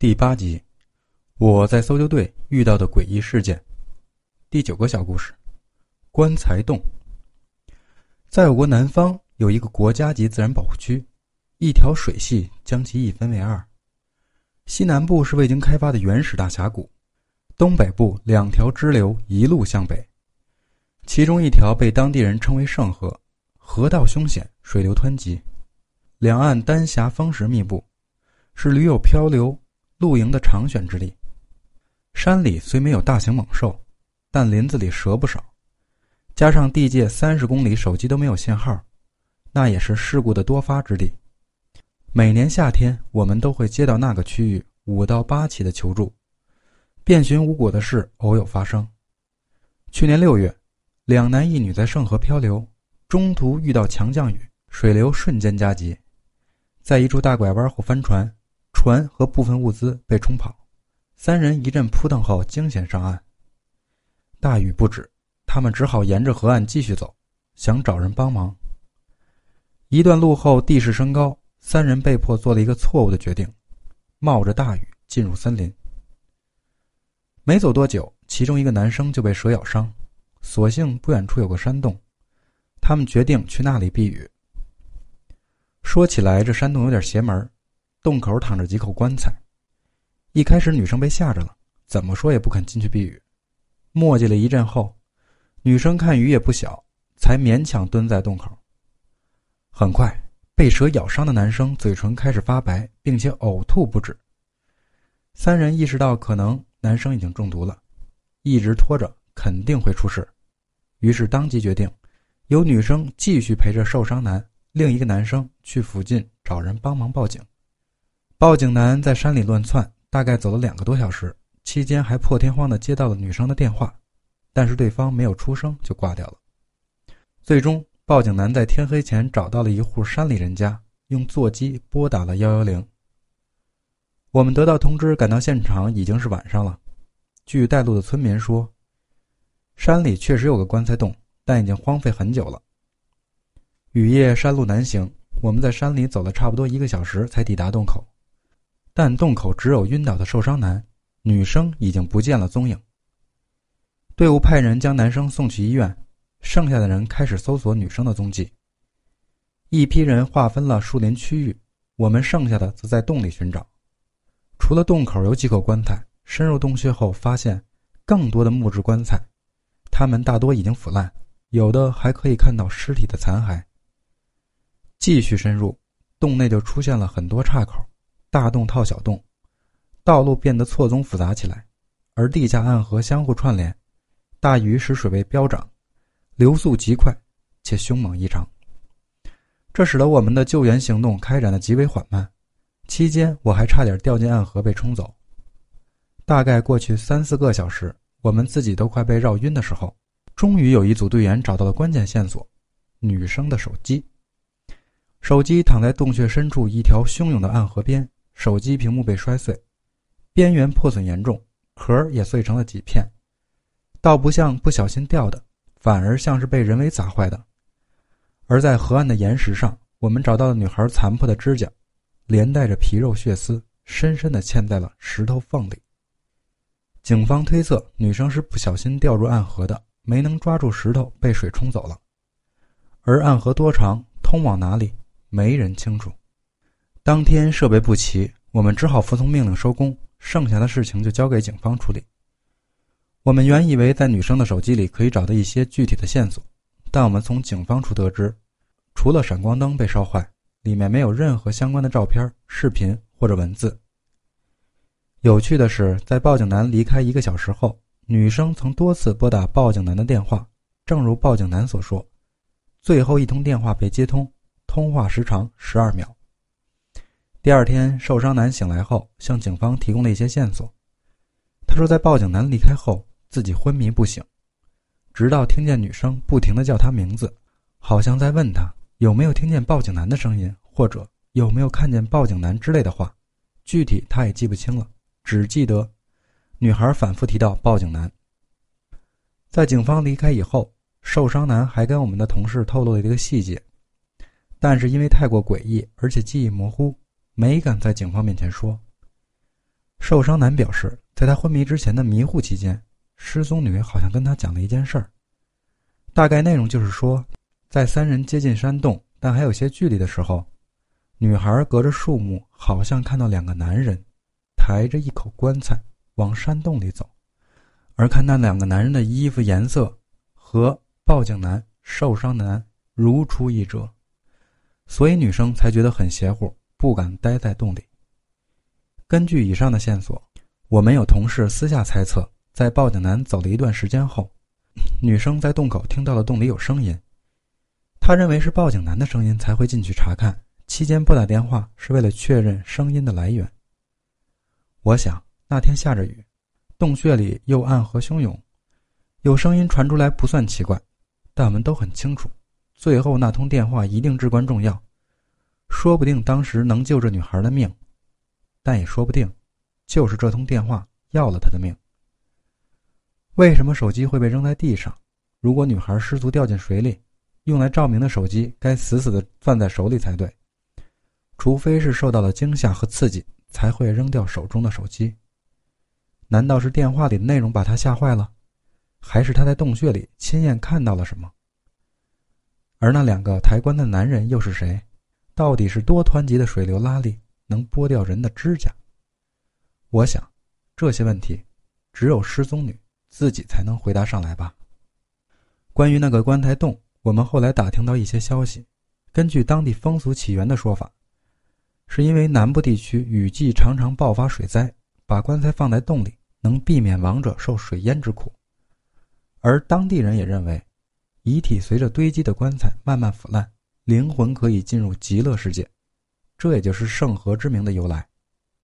第八集，我在搜救队遇到的诡异事件。第九个小故事：棺材洞。在我国南方有一个国家级自然保护区，一条水系将其一分为二，西南部是未经开发的原始大峡谷，东北部两条支流一路向北，其中一条被当地人称为圣河，河道凶险，水流湍急，两岸丹霞峰石密布，是驴友漂流。露营的常选之地。山里虽没有大型猛兽，但林子里蛇不少。加上地界三十公里手机都没有信号，那也是事故的多发之地。每年夏天，我们都会接到那个区域五到八起的求助，遍寻无果的事偶有发生。去年六月，两男一女在圣河漂流，中途遇到强降雨，水流瞬间加急，在一处大拐弯后翻船。船和部分物资被冲跑，三人一阵扑腾后惊险上岸。大雨不止，他们只好沿着河岸继续走，想找人帮忙。一段路后地势升高，三人被迫做了一个错误的决定，冒着大雨进入森林。没走多久，其中一个男生就被蛇咬伤，所幸不远处有个山洞，他们决定去那里避雨。说起来，这山洞有点邪门洞口躺着几口棺材，一开始女生被吓着了，怎么说也不肯进去避雨。磨叽了一阵后，女生看雨也不小，才勉强蹲在洞口。很快，被蛇咬伤的男生嘴唇开始发白，并且呕吐不止。三人意识到可能男生已经中毒了，一直拖着肯定会出事，于是当即决定，由女生继续陪着受伤男，另一个男生去附近找人帮忙报警。报警男在山里乱窜，大概走了两个多小时，期间还破天荒地接到了女生的电话，但是对方没有出声就挂掉了。最终，报警男在天黑前找到了一户山里人家，用座机拨打了幺幺零。我们得到通知，赶到现场已经是晚上了。据带路的村民说，山里确实有个棺材洞，但已经荒废很久了。雨夜山路难行，我们在山里走了差不多一个小时才抵达洞口。但洞口只有晕倒的受伤男，女生已经不见了踪影。队伍派人将男生送去医院，剩下的人开始搜索女生的踪迹。一批人划分了树林区域，我们剩下的则在洞里寻找。除了洞口有几口棺材，深入洞穴后发现更多的木质棺材，它们大多已经腐烂，有的还可以看到尸体的残骸。继续深入，洞内就出现了很多岔口。大洞套小洞，道路变得错综复杂起来，而地下暗河相互串联，大雨使水位飙涨，流速极快且凶猛异常。这使得我们的救援行动开展的极为缓慢，期间我还差点掉进暗河被冲走。大概过去三四个小时，我们自己都快被绕晕的时候，终于有一组队员找到了关键线索：女生的手机。手机躺在洞穴深处一条汹涌的暗河边。手机屏幕被摔碎，边缘破损严重，壳也碎成了几片，倒不像不小心掉的，反而像是被人为砸坏的。而在河岸的岩石上，我们找到了女孩残破的指甲，连带着皮肉血丝，深深地嵌在了石头缝里。警方推测，女生是不小心掉入暗河的，没能抓住石头，被水冲走了。而暗河多长，通往哪里，没人清楚。当天设备不齐，我们只好服从命令收工，剩下的事情就交给警方处理。我们原以为在女生的手机里可以找到一些具体的线索，但我们从警方处得知，除了闪光灯被烧坏，里面没有任何相关的照片、视频或者文字。有趣的是，在报警男离开一个小时后，女生曾多次拨打报警男的电话，正如报警男所说，最后一通电话被接通，通话时长十二秒。第二天，受伤男醒来后向警方提供了一些线索。他说，在报警男离开后，自己昏迷不醒，直到听见女生不停地叫他名字，好像在问他有没有听见报警男的声音，或者有没有看见报警男之类的话。具体他也记不清了，只记得女孩反复提到报警男。在警方离开以后，受伤男还跟我们的同事透露了一个细节，但是因为太过诡异，而且记忆模糊。没敢在警方面前说。受伤男表示，在他昏迷之前的迷糊期间，失踪女好像跟他讲了一件事儿。大概内容就是说，在三人接近山洞但还有些距离的时候，女孩隔着树木，好像看到两个男人抬着一口棺材往山洞里走，而看那两个男人的衣服颜色和报警男、受伤男如出一辙，所以女生才觉得很邪乎，不敢待在洞里。根据以上的线索，我们有同事私下猜测，在报警男走了一段时间后，女生在洞口听到了洞里有声音，她认为是报警男的声音，才会进去查看。期间拨打电话是为了确认声音的来源。我想那天下着雨，洞穴里又暗河汹涌，有声音传出来不算奇怪，但我们都很清楚，最后那通电话一定至关重要，说不定当时能救这女孩的命。但也说不定，就是这通电话要了他的命。为什么手机会被扔在地上？如果女孩失足掉进水里，用来照明的手机该死死的攥在手里才对。除非是受到了惊吓和刺激，才会扔掉手中的手机。难道是电话里的内容把她吓坏了，还是她在洞穴里亲眼看到了什么？而那两个抬棺的男人又是谁？到底是多湍急的水流拉力？能剥掉人的指甲。我想，这些问题，只有失踪女自己才能回答上来吧。关于那个棺材洞，我们后来打听到一些消息。根据当地风俗起源的说法，是因为南部地区雨季常常爆发水灾，把棺材放在洞里，能避免亡者受水淹之苦。而当地人也认为，遗体随着堆积的棺材慢慢腐烂，灵魂可以进入极乐世界。这也就是圣河之名的由来。